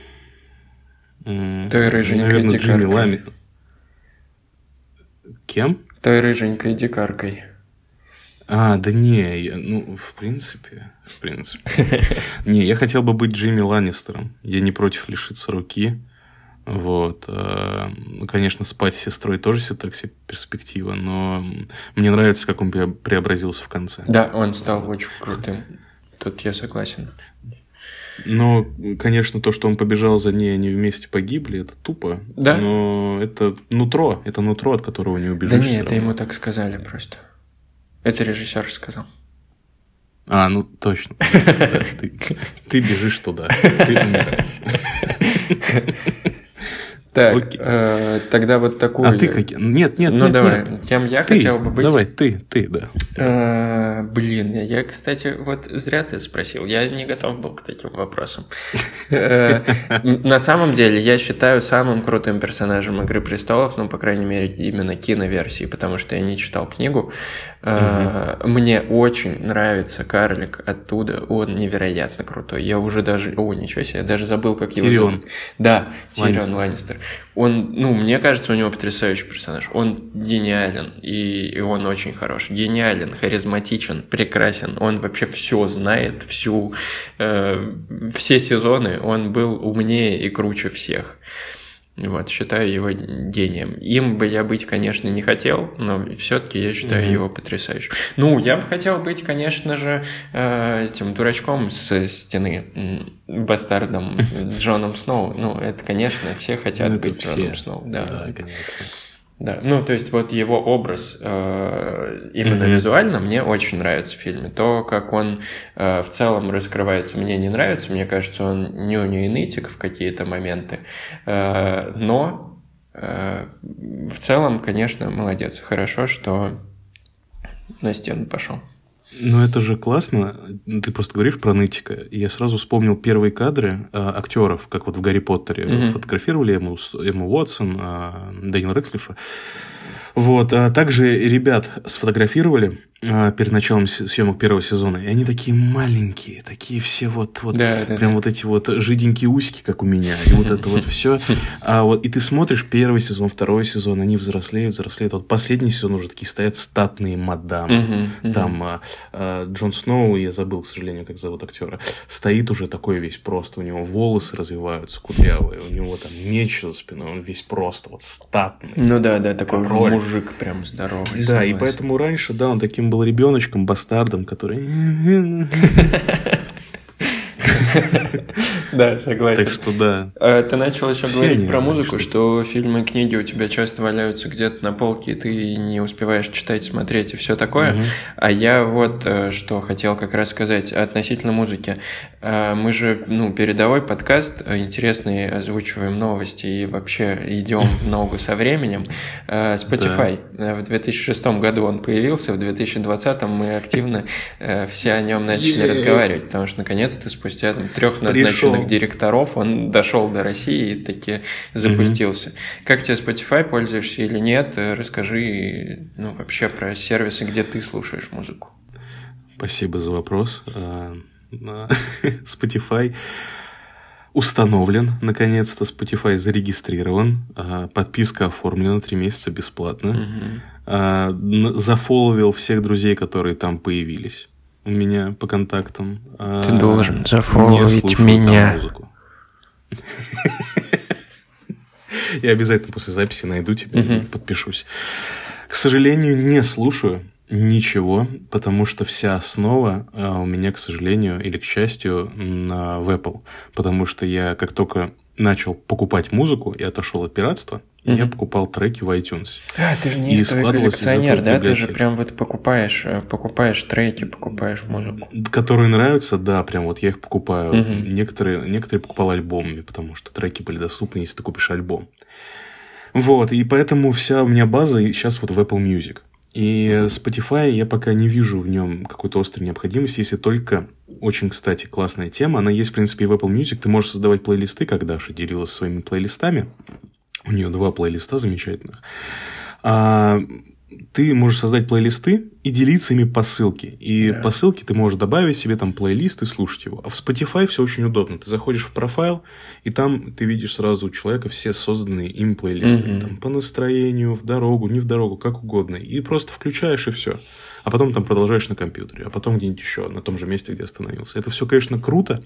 рыженькой наверное, Джимми Лами. Кем? Той рыженькой дикаркой. А, да не, я, ну, в принципе, в принципе. Не, я хотел бы быть Джимми Ланнистером. Я не против лишиться руки. Вот. А, ну, конечно, спать с сестрой тоже все так себе перспектива, но мне нравится, как он преобразился в конце. Да, он стал очень крутым. Тут я согласен. Но, конечно, то, что он побежал за ней, они вместе погибли, это тупо. Да. Но это нутро, это нутро, от которого не убежишь. Да нет, это ему так сказали просто. Это режиссер сказал. А, ну точно. Ты бежишь туда, ты умираешь. Так, э, тогда вот такую... А ты какие? Нет, нет, Ну нет, давай, нет. кем я ты, хотел бы быть? Давай, ты, ты, да. Э, блин, я, кстати, вот зря ты спросил. Я не готов был к таким вопросам. Э, на самом деле, я считаю самым крутым персонажем «Игры престолов», ну, по крайней мере, именно киноверсии, потому что я не читал книгу. Э, мне очень нравится карлик оттуда, он невероятно крутой. Я уже даже... О, ничего себе, я даже забыл, как его зовут. Да, Тирион Ланнистер он, ну, мне кажется, у него потрясающий персонаж. Он гениален, и, и он очень хорош. Гениален, харизматичен, прекрасен. Он вообще все знает, всю, э, все сезоны он был умнее и круче всех. Вот, считаю его гением. Им бы я быть, конечно, не хотел, но все-таки я считаю mm-hmm. его потрясающим. Ну, я бы хотел быть, конечно же, э, этим дурачком с стены, бастардом Джоном Сноу. Ну, это, конечно, все хотят ну, быть Джоном Сноу. Да, да конечно. Да, ну то есть вот его образ э, именно mm-hmm. визуально мне очень нравится в фильме. То, как он э, в целом раскрывается, мне не нравится. Мне кажется, он и нытик в какие-то моменты. Э, но э, в целом, конечно, молодец. Хорошо, что на стену пошел. Ну, это же классно. Ты просто говоришь про нытика. И я сразу вспомнил первые кадры э, актеров, как вот в Гарри Поттере. Mm-hmm. Фотографировали Эмму, Эмму Уотсон, э, Дэниел Рэдклиффа. Вот. А также ребят сфотографировали а, перед началом съемок первого сезона, и они такие маленькие, такие все вот, вот да, да, прям да. вот эти вот жиденькие усики, как у меня, и вот это вот все. А вот и ты смотришь первый сезон, второй сезон, они взрослеют, взрослеют. Вот последний сезон уже такие стоят статные мадамы. Там а, а, Джон Сноу, я забыл, к сожалению, как зовут актера, стоит уже такой весь просто, у него волосы развиваются кудрявые, у него там меч за спиной, он весь просто вот статный. Ну да, да, такой Король. мужик прям здоровый. Да, и поэтому раньше, да, он таким был ребеночком, бастардом, который... Да, согласен. Так что да. А, ты начал еще говорить про музыку, что фильмы и книги у тебя часто валяются где-то на полке, и ты не успеваешь читать, смотреть и все такое. А я вот э, что хотел как раз сказать относительно музыки. А, мы же, ну, передовой подкаст, э, интересный, озвучиваем новости и вообще идем в ногу со временем. Spotify. В 2006 году он появился, в 2020 мы активно э, все о нем начали разговаривать, потому что наконец-то спустя трех назначенных директоров, он дошел до России и таки запустился. Mm-hmm. Как тебе Spotify пользуешься или нет? Расскажи ну, вообще про сервисы, где ты слушаешь музыку. Спасибо за вопрос. А, Spotify установлен, наконец-то Spotify зарегистрирован, а, подписка оформлена, три месяца бесплатно. Угу. Зафоловил всех друзей, которые там появились у меня по контактам. Ты а, должен зафоловить меня. музыку. Я обязательно после записи найду тебя и подпишусь. К сожалению, не слушаю ничего, потому что вся основа а, у меня, к сожалению, или к счастью, на в Apple. Потому что я как только начал покупать музыку и отошел от пиратства, mm-hmm. я покупал треки в iTunes. А, ты же не и коллекционер, да? Ты же прям вот покупаешь, э, покупаешь треки, покупаешь музыку. Которые нравятся, да, прям вот я их покупаю. Mm-hmm. Некоторые, некоторые покупал альбомами, потому что треки были доступны, если ты купишь альбом. Вот, и поэтому вся у меня база сейчас вот в Apple Music. И Spotify я пока не вижу в нем какой-то острой необходимости, если только очень, кстати, классная тема. Она есть, в принципе, и в Apple Music. Ты можешь создавать плейлисты, как Даша делилась своими плейлистами. У нее два плейлиста замечательных. А, ты можешь создать плейлисты и делиться ими по ссылке. И да. по ссылке ты можешь добавить себе там плейлист и слушать его. А в Spotify все очень удобно. Ты заходишь в профайл, и там ты видишь сразу у человека все созданные им плейлисты. Угу. Там, по настроению, в дорогу, не в дорогу, как угодно. И просто включаешь, и все. А потом там продолжаешь на компьютере, а потом где-нибудь еще, на том же месте, где остановился. Это все, конечно, круто.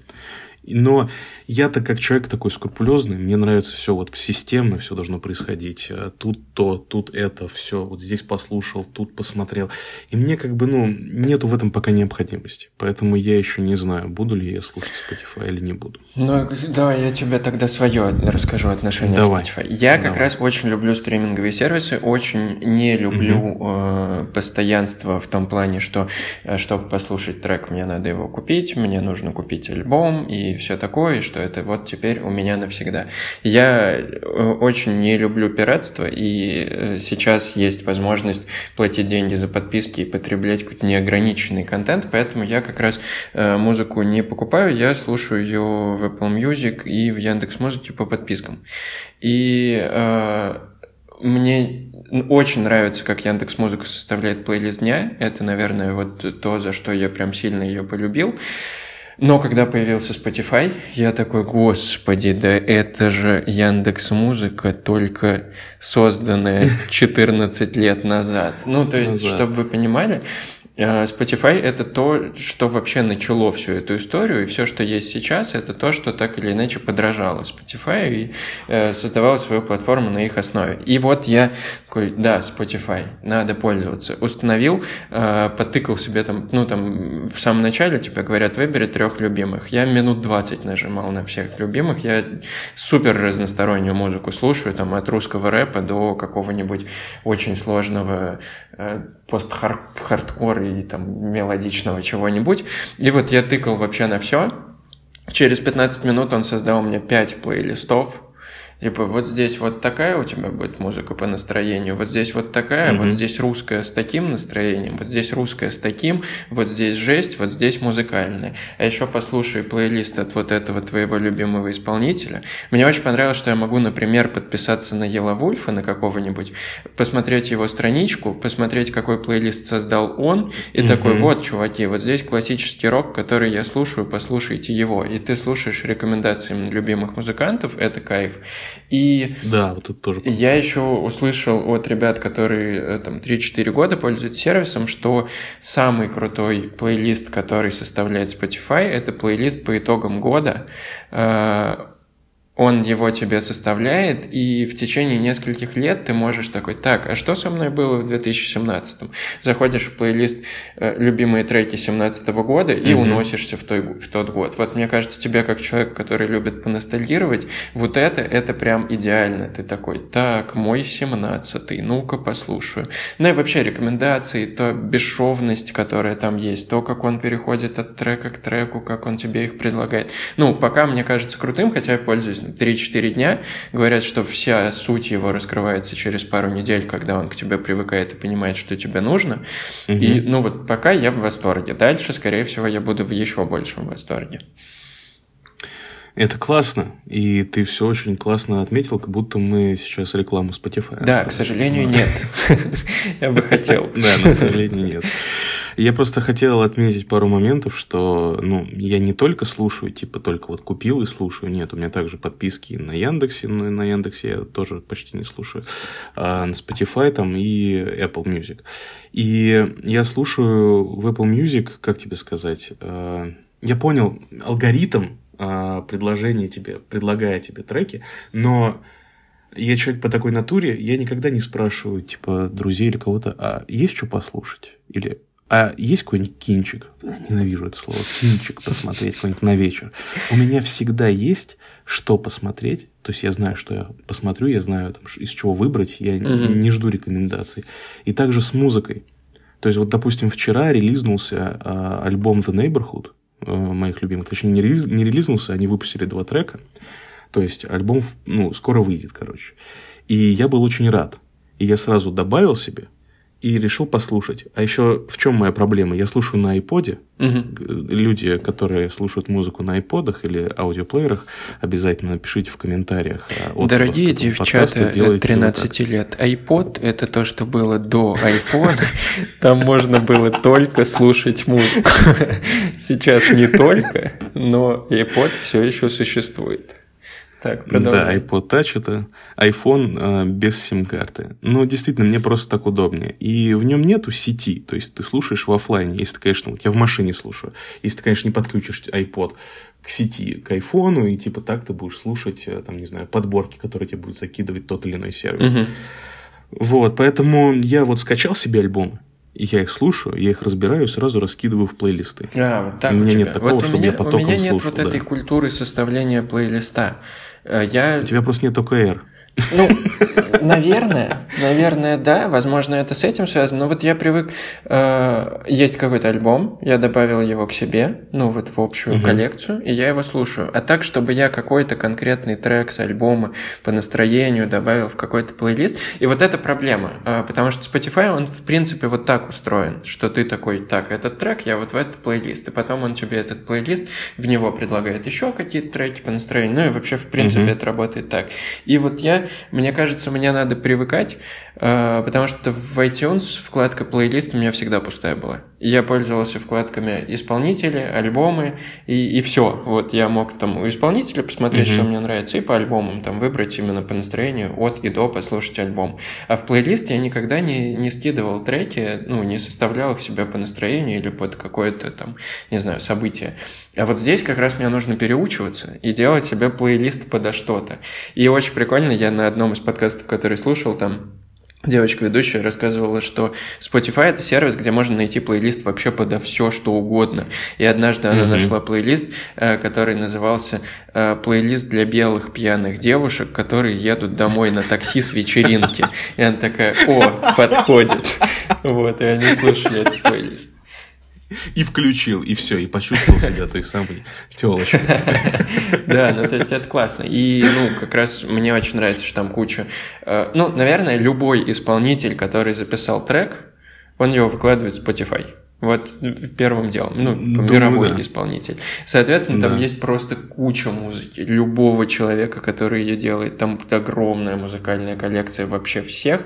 Но я-то как человек такой скрупулезный, мне нравится все вот системно, все должно происходить. Э, тут то, тут это, все, вот здесь послушал, тут посмотрел. И мне как бы, ну, нету в этом пока необходимости. Поэтому я еще не знаю, буду ли я слушать Spotify или не буду. Ну, давай я тебе тогда свое расскажу отношение давай. к Spotify. Я как давай. раз очень люблю стриминговые сервисы, очень не люблю угу. э, постоянство в том плане, что э, чтобы послушать трек, мне надо его купить, мне нужно купить альбом и и все такое, и что это вот теперь у меня навсегда. Я э, очень не люблю пиратство, и э, сейчас есть возможность платить деньги за подписки и потреблять какой-то неограниченный контент, поэтому я как раз э, музыку не покупаю, я слушаю ее в Apple Music и в Яндекс Музыке по подпискам. И мне очень нравится, как Яндекс Музыка составляет плейлист дня. Это, наверное, вот то, за что я прям сильно ее полюбил. Но когда появился Spotify, я такой, господи, да это же Яндекс Музыка, только созданная 14 лет назад. Ну, то есть, чтобы вы понимали, Э, Spotify — это то, что вообще начало всю эту историю, и все, что есть сейчас, это то, что так или иначе подражало Spotify и э, создавало свою платформу на их основе. И вот я такой, да, Spotify, надо пользоваться. Установил, э, потыкал себе там, ну там в самом начале тебе говорят, выбери трех любимых. Я минут 20 нажимал на всех любимых, я супер разностороннюю музыку слушаю, там от русского рэпа до какого-нибудь очень сложного э, пост-хардкор и там мелодичного чего-нибудь. И вот я тыкал вообще на все. Через 15 минут он создал мне 5 плейлистов Типа вот здесь вот такая у тебя будет музыка по настроению, вот здесь вот такая, mm-hmm. вот здесь русская с таким настроением, вот здесь русская с таким, вот здесь жесть, вот здесь музыкальная. А еще послушай плейлист от вот этого твоего любимого исполнителя. Мне очень понравилось, что я могу, например, подписаться на Ела Вульфа, на какого-нибудь, посмотреть его страничку, посмотреть, какой плейлист создал он, и mm-hmm. такой, вот, чуваки, вот здесь классический рок, который я слушаю, послушайте его. И ты слушаешь рекомендации любимых музыкантов, это кайф. И да, вот это тоже. Я еще услышал от ребят, которые э, там 3-4 года пользуются сервисом, что самый крутой плейлист, который составляет Spotify, это плейлист по итогам года э, он его тебе составляет, и в течение нескольких лет ты можешь такой, так, а что со мной было в 2017? Заходишь в плейлист э, «Любимые треки 2017 года» и mm-hmm. уносишься в, той, в тот год. Вот мне кажется, тебе как человек, который любит поностальгировать, вот это, это прям идеально. Ты такой, так, мой 17-й, ну-ка послушаю. Ну и вообще рекомендации, то бесшовность, которая там есть, то, как он переходит от трека к треку, как он тебе их предлагает. Ну, пока мне кажется крутым, хотя я пользуюсь 3-4 дня. Говорят, что вся суть его раскрывается через пару недель, когда он к тебе привыкает и понимает, что тебе нужно. Угу. И, ну вот, пока я в восторге. Дальше, скорее всего, я буду в еще большем восторге. Это классно, и ты все очень классно отметил, как будто мы сейчас рекламу Spotify. Да, к сожалению, нет. Я бы хотел. Да, но, к сожалению, нет. Я просто хотел отметить пару моментов, что ну, я не только слушаю, типа только вот купил и слушаю. Нет, у меня также подписки на Яндексе, но на Яндексе я тоже почти не слушаю. А на Spotify там и Apple Music. И я слушаю в Apple Music, как тебе сказать, э, я понял алгоритм а, предложение тебе, предлагая тебе треки, но я человек по такой натуре, я никогда не спрашиваю, типа, друзей или кого-то, а есть что послушать? Или а есть какой-нибудь кинчик? Ненавижу это слово. Кинчик посмотреть какой-нибудь на вечер. У меня всегда есть что посмотреть. То есть я знаю, что я посмотрю, я знаю, там, из чего выбрать. Я mm-hmm. не жду рекомендаций. И также с музыкой. То есть, вот, допустим, вчера релизнулся э, альбом The Neighborhood. Э, моих любимых. Точнее, не, релиз, не релизнулся, они выпустили два трека. То есть, альбом ну, скоро выйдет, короче. И я был очень рад. И я сразу добавил себе и решил послушать. А еще в чем моя проблема? Я слушаю на iPod. Угу. Люди, которые слушают музыку на iPodах или аудиоплеерах, обязательно напишите в комментариях. Дорогие девчата от 13 лет, iPod – это то, что было до iPhone. Там можно было только слушать музыку. Сейчас не только, но iPod все еще существует. Так, Да, iPod Touch это iPhone э, без сим-карты. Но действительно, мне просто так удобнее. И в нем нету сети, то есть ты слушаешь в офлайне. Если ты, конечно, вот я в машине слушаю. Если ты, конечно, не подключишь iPod к сети, к айфону, и типа так ты будешь слушать, э, там, не знаю, подборки, которые тебе будут закидывать тот или иной сервис. Угу. Вот, поэтому я вот скачал себе альбомы, и я их слушаю, я их разбираю, сразу раскидываю в плейлисты. А, вот так у меня у нет такого, вот чтобы меня, я потоком слушал. У меня нет слушал, вот да. этой культуры составления плейлиста. Э, я... У тебя просто нет ОКР. Ну, наверное, наверное, да, возможно, это с этим связано. Но вот я привык, э, есть какой-то альбом, я добавил его к себе, ну вот в общую угу. коллекцию, и я его слушаю. А так, чтобы я какой-то конкретный трек с альбома по настроению добавил в какой-то плейлист, и вот это проблема, э, потому что Spotify, он в принципе вот так устроен, что ты такой, так, этот трек я вот в этот плейлист, и потом он тебе этот плейлист, в него предлагает еще какие-то треки по настроению, ну и вообще в принципе угу. это работает так. И вот я мне кажется, мне надо привыкать, э, потому что в iTunes вкладка плейлист у меня всегда пустая была. Я пользовался вкладками исполнители, альбомы и, и все. Вот я мог там у исполнителя посмотреть, mm-hmm. что мне нравится, и по альбомам там выбрать именно по настроению от и до послушать альбом. А в плейлист я никогда не, не скидывал треки, ну, не составлял их себя по настроению или под какое-то там, не знаю, событие. А вот здесь как раз мне нужно переучиваться и делать себе плейлист подо что-то. И очень прикольно, я на одном из подкастов, который слушал, там девочка-ведущая рассказывала, что Spotify это сервис, где можно найти плейлист вообще подо все, что угодно. И однажды она mm-hmm. нашла плейлист, э, который назывался э, «Плейлист для белых пьяных девушек, которые едут домой на такси с вечеринки». И она такая «О, подходит». Вот, и они слушали этот плейлист. И включил, и все, и почувствовал себя той самой телочкой. Да, ну то есть это классно. И, ну, как раз мне очень нравится, что там куча... Э, ну, наверное, любой исполнитель, который записал трек, он его выкладывает в Spotify. Вот первым делом, ну, Думаю, мировой да. исполнитель. Соответственно, да. там есть просто куча музыки. Любого человека, который ее делает. Там огромная музыкальная коллекция вообще всех.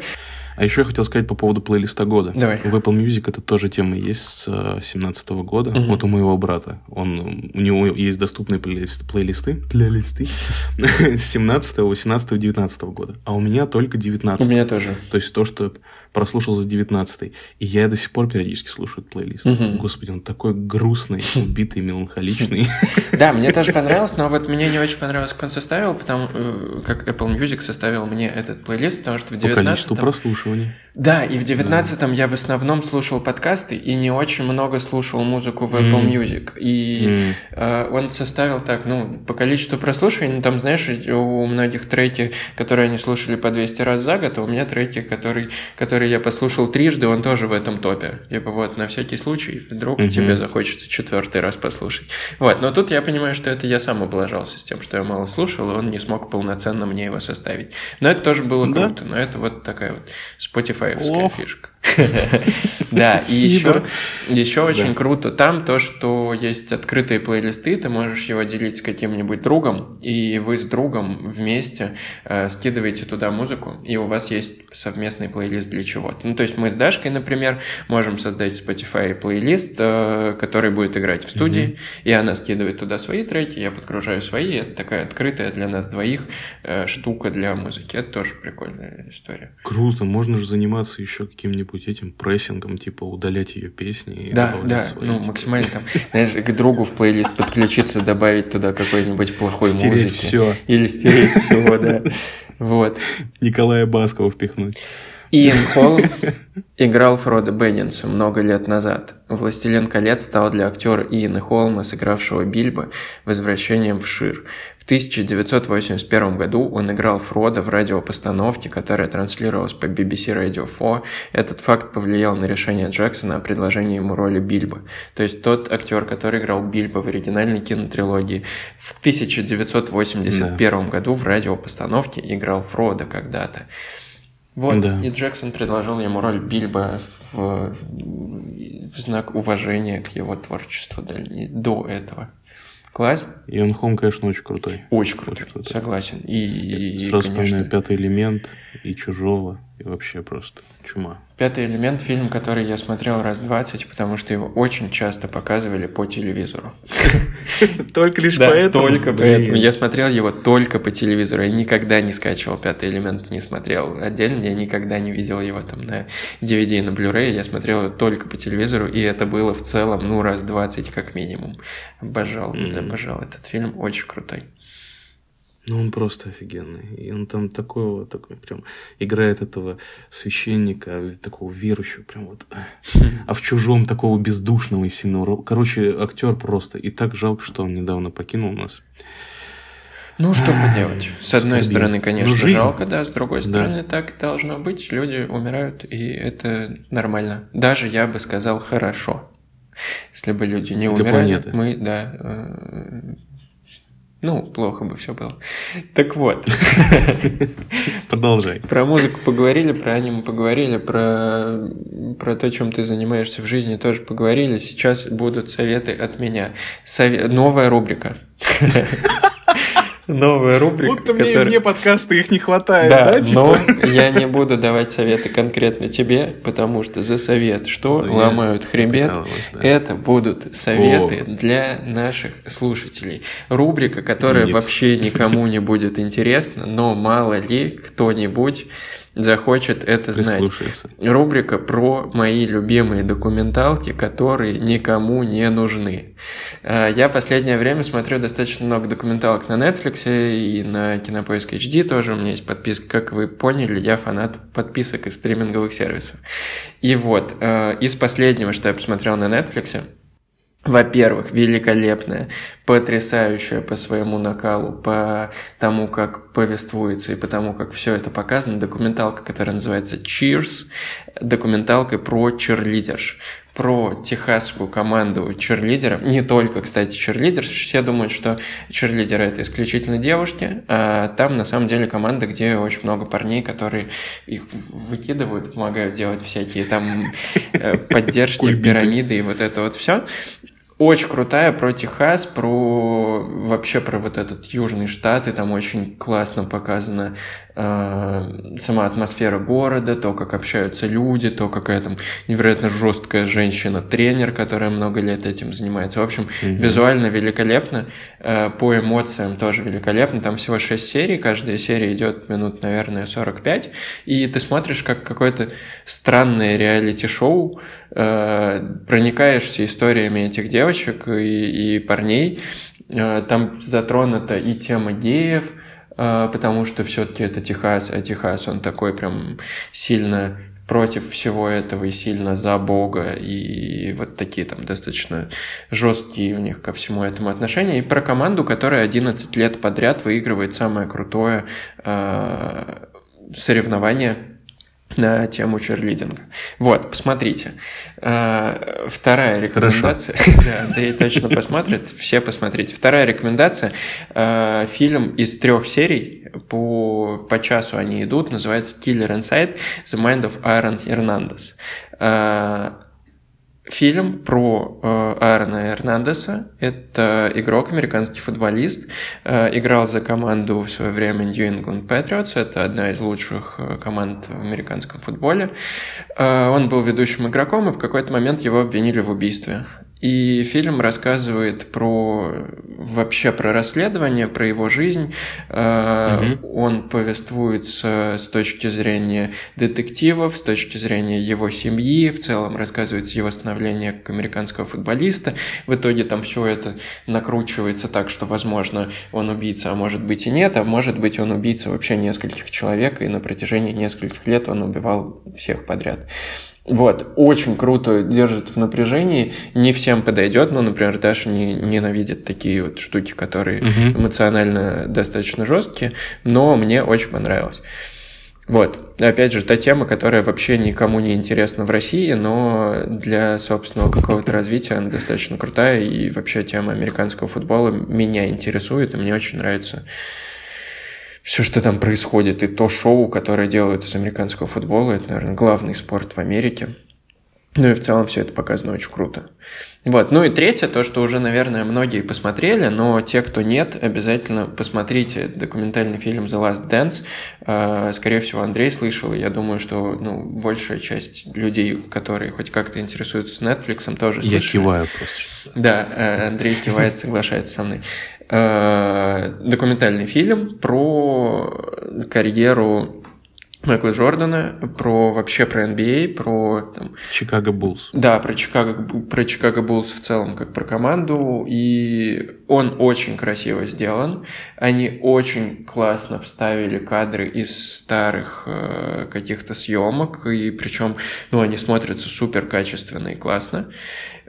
А еще я хотел сказать по поводу плейлиста года. Давай. В Apple Music это тоже тема есть с 2017 э, года. Угу. Вот у моего брата. Он, у него есть доступные плейлист, плейлисты, плейлисты с 17, 18, 19 года. А у меня только 19. У меня тоже. То есть то, что прослушал за 19 И я до сих пор периодически слушаю этот плейлист. Угу. Господи, он такой грустный, убитый, меланхоличный. Да, мне тоже понравилось, но вот мне не очень понравилось, как он составил, потому э, как Apple Music составил мне этот плейлист, потому что в 19 По количеству прослушиваний. Да, и в 19-м да. я в основном слушал подкасты и не очень много слушал музыку в Apple mm. Music. И mm. э, он составил так, ну, по количеству прослушиваний, ну, там, знаешь, у многих треки, которые они слушали по 200 раз за год, а у меня треки, которые, которые я послушал трижды, он тоже в этом топе. Типа вот, на всякий случай, вдруг mm-hmm. тебе захочется четвертый раз послушать. Вот, но тут я понимаю, что это я сам облажался с тем, что я мало слушал, и он не смог полноценно мне его составить. Но это тоже было круто, да? но это вот такая вот Spotify Spotify фишка. Да, и еще, еще очень круто там то, что есть открытые плейлисты, ты можешь его делить с каким-нибудь другом, и вы с другом вместе э, скидываете туда музыку, и у вас есть совместный плейлист для чего-то. Ну, то есть мы с Дашкой, например, можем создать Spotify плейлист, э, который будет играть в студии, mm-hmm. и она скидывает туда свои треки, я подгружаю свои, это такая открытая для нас двоих э, штука для музыки. Это тоже прикольная история. Круто, можно же заниматься еще каким-нибудь этим прессингом, типа удалять ее песни и да, добавлять да, свои. Ну, типа. максимально там, знаешь, к другу в плейлист подключиться, добавить туда какой-нибудь плохой стереть музыки. все. Или стереть все, да. Вот. Николая Баскова впихнуть. Иэн Холл играл Фрода Беннинса много лет назад. «Властелин колец» стал для актера Иэна Холма, сыгравшего Бильбо, возвращением в Шир. В 1981 году он играл Фрода в радиопостановке, которая транслировалась по BBC Radio 4. Этот факт повлиял на решение Джексона о предложении ему роли Бильбо. То есть тот актер, который играл Бильбо в оригинальной кинотрилогии, в 1981 да. году в радиопостановке играл Фрода когда-то. Вот, да. и Джексон предложил ему роль Бильбо в, в знак уважения к его творчеству до этого. Класс? И он Хом, конечно, очень крутой. Очень крутой, очень крутой. согласен. И, Сразу и, конечно... пятый элемент и чужого, и вообще просто чума. Пятый элемент фильм, который я смотрел раз 20, потому что его очень часто показывали по телевизору. Только лишь поэтому? только поэтому. Я смотрел его только по телевизору. Я никогда не скачивал пятый элемент, не смотрел отдельно. Я никогда не видел его там на DVD и на Blu-ray. Я смотрел его только по телевизору, и это было в целом, ну, раз 20 как минимум. Обожал, обожал этот фильм. Очень крутой. Ну, он просто офигенный. И он там такого, такой прям играет этого священника, такого верующего, прям вот. А в чужом такого бездушного и сильного. Короче, актер просто. И так жалко, что он недавно покинул нас. Ну, что поделать. С одной Скорбим. стороны, конечно, ну, жизнь... жалко, да, с другой стороны, да. так должно быть. Люди умирают, и это нормально. Даже я бы сказал хорошо. Если бы люди не умирали, планеты. мы, да, э, ну, плохо бы все было. Так вот. Продолжай. Про музыку поговорили, про аниме поговорили, про, про то, чем ты занимаешься в жизни, тоже поговорили. Сейчас будут советы от меня. Сове... Новая рубрика. Новая рубрика. Будто мне которая... мне подкасты их не хватает, да, да типа? но я не буду давать советы конкретно тебе, потому что за совет, что ну, ломают хребет, да. это будут советы О. для наших слушателей. Рубрика, которая Нет. вообще никому не будет интересна, но мало ли кто-нибудь захочет это знать. Рубрика про мои любимые документалки, которые никому не нужны. А, я последнее время смотрю достаточно много документалок на Netflix и на Кинопоиск HD тоже у меня есть подписка. Как вы поняли, я фанат подписок и стриминговых сервисов. И вот, а, из последнего, что я посмотрел на Netflix, во-первых, великолепная, потрясающая по своему накалу, по тому, как повествуется и по тому, как все это показано, документалка, которая называется Cheers, документалка про черлидерш, про техасскую команду черлидеров, не только, кстати, черлидеров, все думают, что черлидеры это исключительно девушки, а там на самом деле команда, где очень много парней, которые их выкидывают, помогают делать всякие там э, поддержки, пирамиды и вот это вот все. Очень крутая про Техас, про вообще про вот этот Южный штат, и там очень классно показана э, сама атмосфера города, то, как общаются люди, то, какая там невероятно жесткая женщина-тренер, которая много лет этим занимается. В общем, mm-hmm. визуально великолепно, э, по эмоциям тоже великолепно. Там всего 6 серий, каждая серия идет минут, наверное, 45, и ты смотришь как какое-то странное реалити-шоу, э, проникаешься историями этих девочек и, и парней. Там затронута и тема геев, потому что все-таки это Техас, а Техас, он такой прям сильно против всего этого и сильно за Бога, и вот такие там достаточно жесткие у них ко всему этому отношения. И про команду, которая 11 лет подряд выигрывает самое крутое э, соревнование на тему черлидинга. Вот, посмотрите. А, вторая рекомендация. Да, Андрей точно посмотрит. Все посмотрите. Вторая рекомендация. А, фильм из трех серий. По, по часу они идут. Называется Killer Inside The Mind of Aaron Hernandez. Фильм про э, Аарона Эрнандеса. Это игрок, американский футболист. Э, играл за команду в свое время New England Patriots. Это одна из лучших э, команд в американском футболе. Э, он был ведущим игроком, и в какой-то момент его обвинили в убийстве. И фильм рассказывает про вообще про расследование, про его жизнь. Угу. Он повествуется с точки зрения детективов, с точки зрения его семьи, в целом рассказывается его становление как американского футболиста. В итоге там все это накручивается так, что, возможно, он убийца, а может быть и нет, а может быть он убийца вообще нескольких человек, и на протяжении нескольких лет он убивал всех подряд. Вот, очень круто держит в напряжении. Не всем подойдет, но, например, Даша не, ненавидит такие вот штуки, которые угу. эмоционально достаточно жесткие, но мне очень понравилось. Вот, опять же, та тема, которая вообще никому не интересна в России, но для собственного какого-то развития она достаточно крутая, и вообще тема американского футбола меня интересует, и мне очень нравится все, что там происходит, и то шоу, которое делают из американского футбола, это, наверное, главный спорт в Америке. Ну и в целом все это показано очень круто. Вот. Ну и третье, то, что уже, наверное, многие посмотрели, но те, кто нет, обязательно посмотрите документальный фильм The Last Dance. А, скорее всего, Андрей слышал, и я думаю, что ну, большая часть людей, которые хоть как-то интересуются Netflix, тоже слышали. Я киваю просто сейчас. Да, э, Андрей кивает, соглашается со мной. А, документальный фильм про карьеру Майкла Джордана, про вообще про NBA, а, про там, Чикаго Буллс. Да, про Чикаго, про Чикаго Буллс в целом, как про команду. И он очень красиво сделан. Они очень классно вставили кадры из старых э, каких-то съемок. И причем, ну, они смотрятся супер качественно и классно.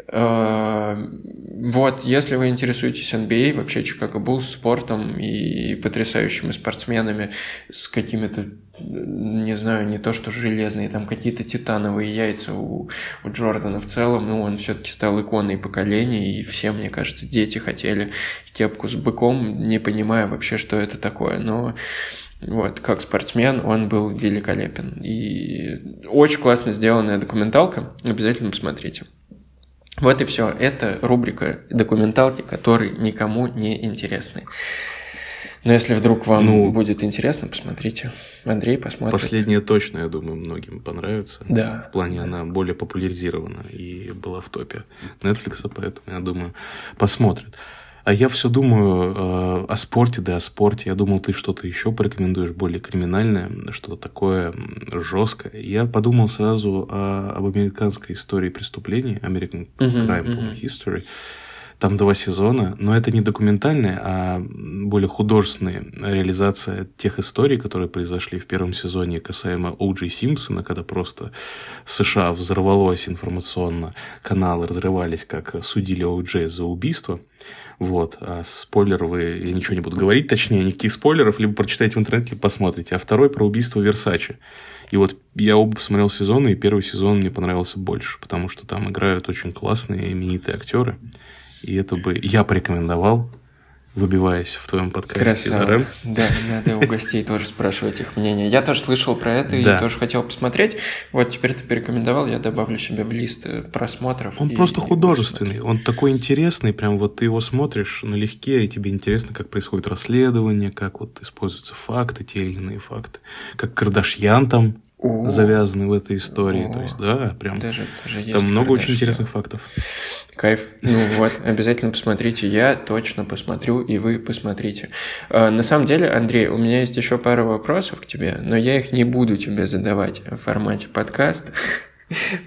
Э, вот, если вы интересуетесь NBA, а, вообще Чикаго Буллс спортом и потрясающими спортсменами с какими-то не знаю, не то что железные, там какие-то титановые яйца у, у Джордана в целом, ну, он все-таки стал иконой поколения, и все, мне кажется, дети хотели кепку с быком, не понимая вообще, что это такое, но вот, как спортсмен он был великолепен. И очень классно сделанная документалка, обязательно посмотрите. Вот и все. Это рубрика документалки, которые никому не интересны. Но если вдруг вам ну, будет интересно, посмотрите. Андрей посмотрит. Последняя точно, я думаю, многим понравится. Да. В плане она более популяризирована и была в топе Netflix, поэтому, я думаю, посмотрит. А я все думаю э, о спорте, да о спорте. Я думал, ты что-то еще порекомендуешь более криминальное, что-то такое жесткое. Я подумал сразу о, об американской истории преступлений, American Crime uh-huh, uh-huh. History. Там два сезона, но это не документальная, а более художественная реализация тех историй, которые произошли в первом сезоне касаемо О'Джей Симпсона, когда просто США взорвалось информационно, каналы разрывались, как судили О'Джей за убийство. Вот. А спойлер вы... Я ничего не буду говорить, точнее, никаких спойлеров, либо прочитайте в интернете, либо посмотрите. А второй про убийство Версачи. И вот я оба посмотрел сезоны, и первый сезон мне понравился больше, потому что там играют очень классные именитые актеры. И это бы я порекомендовал, выбиваясь в твоем подкасте Красава. из Да, надо у гостей тоже спрашивать их мнение. Я тоже слышал про это да. и тоже хотел посмотреть. Вот теперь ты порекомендовал, я добавлю себе в лист э, просмотров. Он просто художественный, он такой интересный, прям вот ты его смотришь налегке, и тебе интересно, как происходит расследование, как вот используются факты, те или иные факты. Как Кардашьян там о, завязаны в этой истории. О, То есть, да, прям даже, даже там много очень интересных фактов. Кайф. Ну вот, обязательно посмотрите. Я точно посмотрю, и вы посмотрите. А, на самом деле, Андрей, у меня есть еще пара вопросов к тебе, но я их не буду тебе задавать в формате подкаста.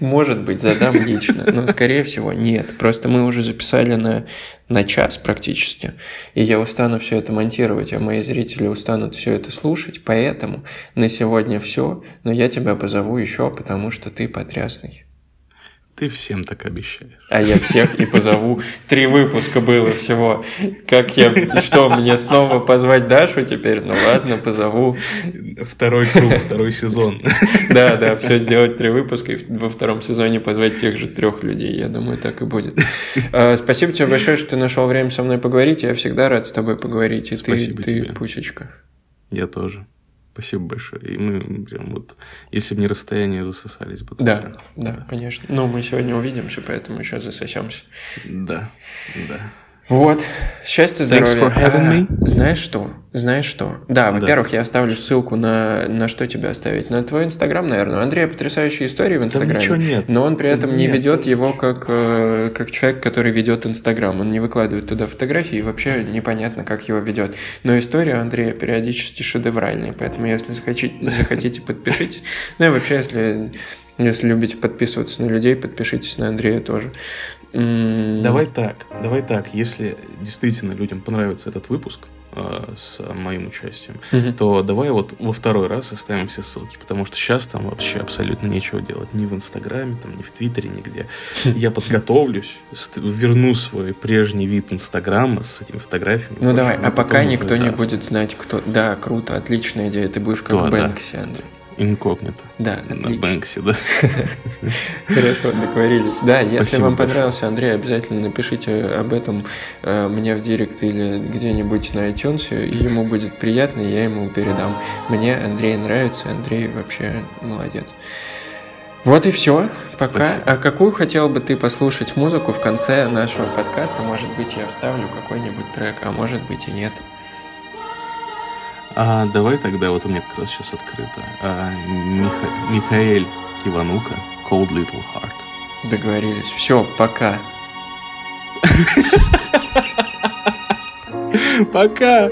Может быть, задам лично, но, скорее всего, нет. Просто мы уже записали на, на час практически, и я устану все это монтировать, а мои зрители устанут все это слушать, поэтому на сегодня все, но я тебя позову еще, потому что ты потрясный. Ты всем так обещаешь. А я всех и позову. Три выпуска было всего. Как я... Что, мне снова позвать Дашу теперь? Ну ладно, позову. Второй круг, второй сезон. Да, да, все сделать три выпуска и во втором сезоне позвать тех же трех людей. Я думаю, так и будет. А, спасибо тебе большое, что ты нашел время со мной поговорить. Я всегда рад с тобой поговорить. И Спасибо ты, тебе. ты пусечка. Я тоже. Спасибо большое. И мы прям вот, если бы не расстояние, засосались бы. Да, да, да, конечно. Но мы сегодня увидимся, поэтому еще засосемся. Да, да. Вот. Счастья, здоровья. Thanks for having me. Знаешь что? Знаешь что? Да, во-первых, да. я оставлю ссылку на, на что тебе оставить. На твой Инстаграм, наверное. У Андрея потрясающие истории в Инстаграме. Да ничего нет. Но он при этом да не нет. ведет его как, э, как человек, который ведет Инстаграм. Он не выкладывает туда фотографии, и вообще непонятно, как его ведет. Но история Андрея периодически шедевральная, поэтому если захотите, захотите подпишитесь. Ну и вообще, если, если любите подписываться на людей, подпишитесь на Андрея тоже. Давай так, давай так. Если действительно людям понравится этот выпуск э, с моим участием, то давай вот во второй раз оставим все ссылки, потому что сейчас там вообще абсолютно нечего делать. Ни в Инстаграме, там, ни в Твиттере, нигде. Я подготовлюсь, верну свой прежний вид Инстаграма с этими фотографиями. Ну давай, а пока никто не будет знать, кто... Да, круто, отличная идея. Ты будешь как. Бэнкси, Андрей. Инкогнито. Да, На. Бэнксе, да. Хорошо, договорились. Да, если вам понравился Андрей, обязательно напишите об этом э, мне в директ или где-нибудь на iTunes, и ему будет приятно, я ему передам. Мне Андрей нравится, Андрей вообще молодец. Вот и все. Пока. Спасибо. А какую хотел бы ты послушать музыку в конце нашего подкаста? Может быть, я вставлю какой-нибудь трек, а может быть и нет. А давай тогда, вот у меня как раз сейчас открыто. А, Миха- Михаэль Киванука, Cold Little Heart. Договорились. Все, пока. Пока!